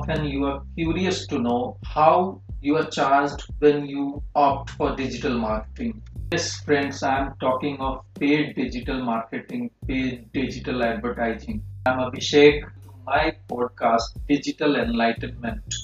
often you are curious to know how you are charged when you opt for digital marketing. Yes, friends, I am talking of paid digital marketing, paid digital advertising. I'm Abhishek, my podcast, Digital Enlightenment.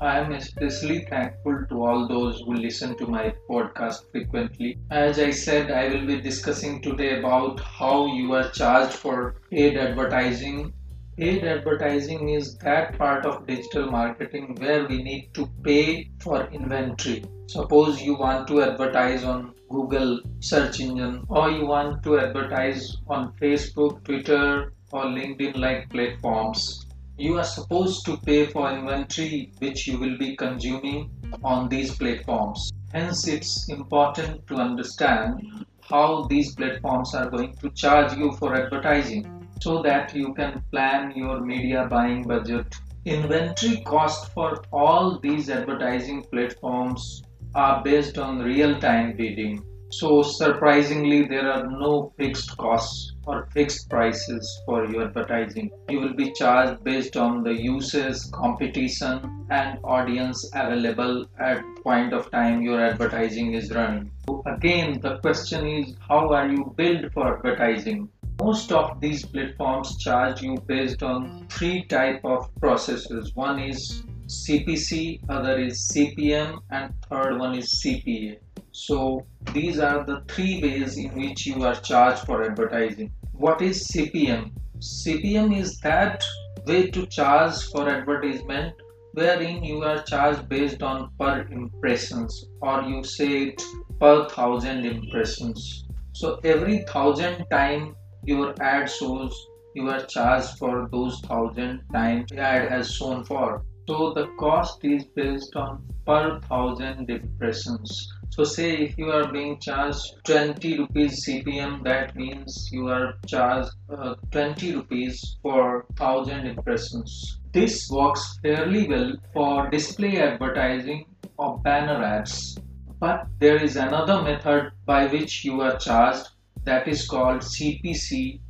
I am especially thankful to all those who listen to my podcast frequently. As I said, I will be discussing today about how you are charged for paid advertising. Paid advertising is that part of digital marketing where we need to pay for inventory. Suppose you want to advertise on Google search engine or you want to advertise on Facebook, Twitter, or LinkedIn like platforms you are supposed to pay for inventory which you will be consuming on these platforms. Hence, it's important to understand how these platforms are going to charge you for advertising so that you can plan your media buying budget. Inventory cost for all these advertising platforms are based on real time bidding so surprisingly, there are no fixed costs or fixed prices for your advertising. You will be charged based on the uses, competition, and audience available at point of time your advertising is running. So again, the question is how are you billed for advertising? Most of these platforms charge you based on three type of processes. One is CPC, other is CPM, and third one is CPA. So these are the three ways in which you are charged for advertising. What is CPM? CPM is that way to charge for advertisement wherein you are charged based on per impressions or you say it per thousand impressions. So every thousand time your ad shows you are charged for those thousand times the ad has shown for. So the cost is based on per thousand impressions. So say if you are being charged 20 rupees CPM, that means you are charged uh, 20 rupees for 1000 impressions. This works fairly well for display advertising or banner ads. But there is another method by which you are charged that is called CPC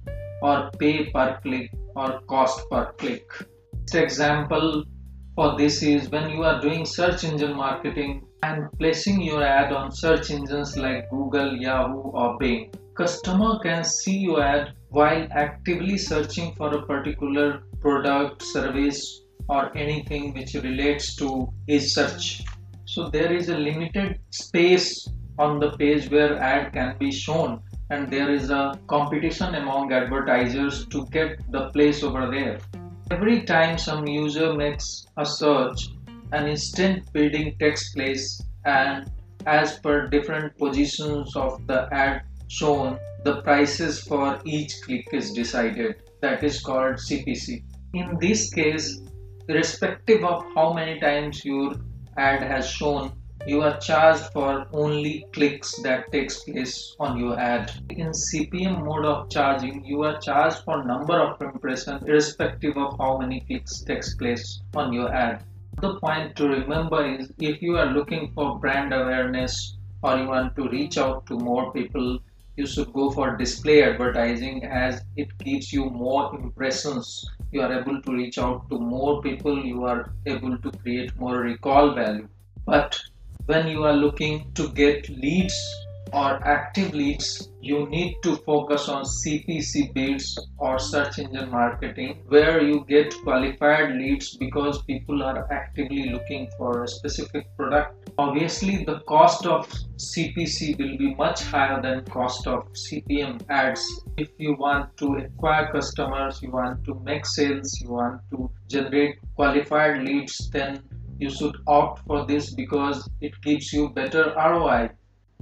or pay per click or cost per click. Next example for this is when you are doing search engine marketing and placing your ad on search engines like Google, Yahoo, or Bing. Customer can see your ad while actively searching for a particular product, service, or anything which relates to his search. So there is a limited space on the page where ad can be shown and there is a competition among advertisers to get the place over there. Every time some user makes a search, an instant bidding takes place and as per different positions of the ad shown, the prices for each click is decided. That is called CPC. In this case, irrespective of how many times your ad has shown, you are charged for only clicks that takes place on your ad. In CPM mode of charging, you are charged for number of impressions irrespective of how many clicks takes place on your ad. The point to remember is if you are looking for brand awareness or you want to reach out to more people, you should go for display advertising as it gives you more impressions. You are able to reach out to more people, you are able to create more recall value. But when you are looking to get leads or active leads, you need to focus on CPC bids or search engine marketing where you get qualified leads because people are actively looking for a specific product. Obviously, the cost of CPC will be much higher than cost of CPM ads. If you want to acquire customers, you want to make sales, you want to generate qualified leads, then you should opt for this because it gives you better ROI.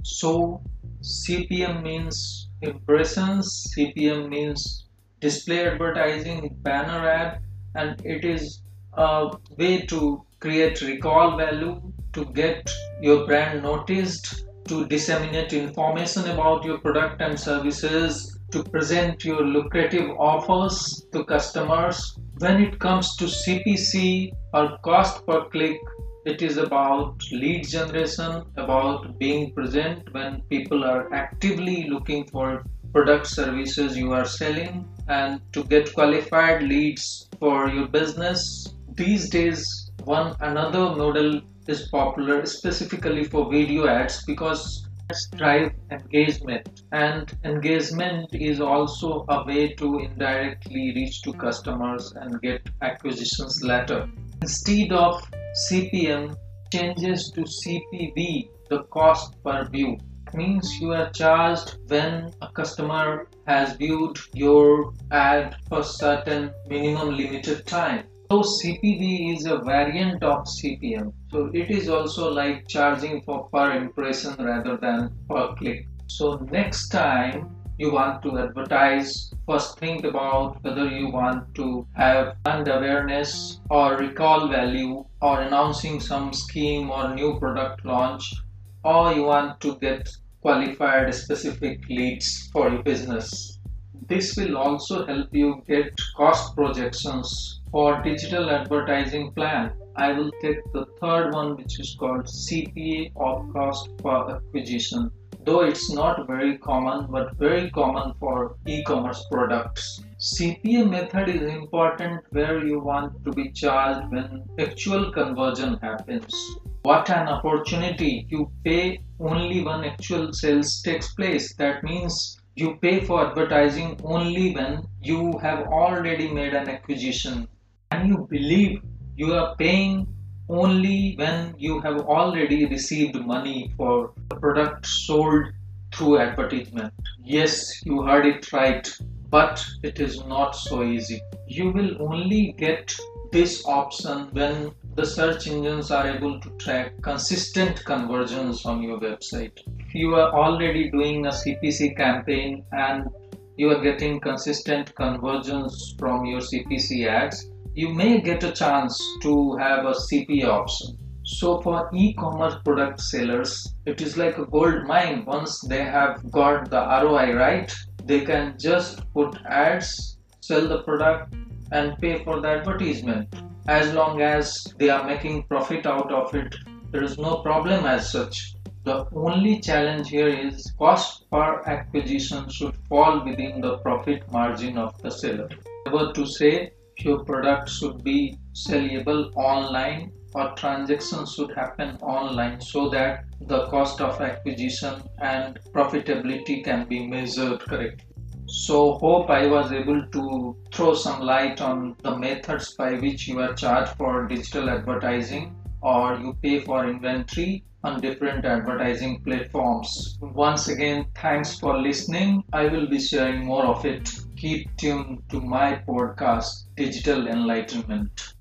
So CPM means impressions, CPM means display advertising, banner ad, and it is a way to create recall value, to get your brand noticed, to disseminate information about your product and services, to present your lucrative offers to customers. When it comes to CPC or cost per click, it is about lead generation, about being present when people are actively looking for product services you are selling and to get qualified leads for your business these days one another model is popular specifically for video ads because drive engagement. And engagement is also a way to indirectly reach to customers and get acquisitions later. Instead of cpm changes to cpv the cost per view. Means you are charged when a customer has viewed your ad for certain minimum limited time so CPV is a variant of CPM. So it is also like charging for per impression rather than per click. So next time you want to advertise, first think about whether you want to have brand awareness or recall value or announcing some scheme or new product launch or you want to get qualified specific leads for your business. This will also help you get cost projections for digital advertising plan. I will take the third one which is called CPA or cost per acquisition. Though it's not very common but very common for e-commerce products. CPA method is important where you want to be charged when actual conversion happens. What an opportunity! You pay only when actual sales takes place. That means you pay for advertising only when you have already made an acquisition you believe you are paying only when you have already received money for the product sold through advertisement. Yes, you heard it right, but it is not so easy. You will only get this option when the search engines are able to track consistent conversions on your website. If you are already doing a CPC campaign and you are getting consistent conversions from your CPC ads, you may get a chance to have a CPA option. So for e-commerce product sellers, it is like a gold mine. Once they have got the ROI right, they can just put ads, sell the product and pay for the advertisement. As long as they are making profit out of it, there is no problem as such. The only challenge here is cost per acquisition should fall within the profit margin of the seller. Never to say your product should be sellable online or transactions should happen online so that the cost of acquisition and profitability can be measured correctly. So hope I was able to throw some light on the methods by which you are charged for digital advertising or you pay for inventory on different advertising platforms. Once again, thanks for listening. I will be sharing more of it keep tuned to my podcast, Digital Enlightenment.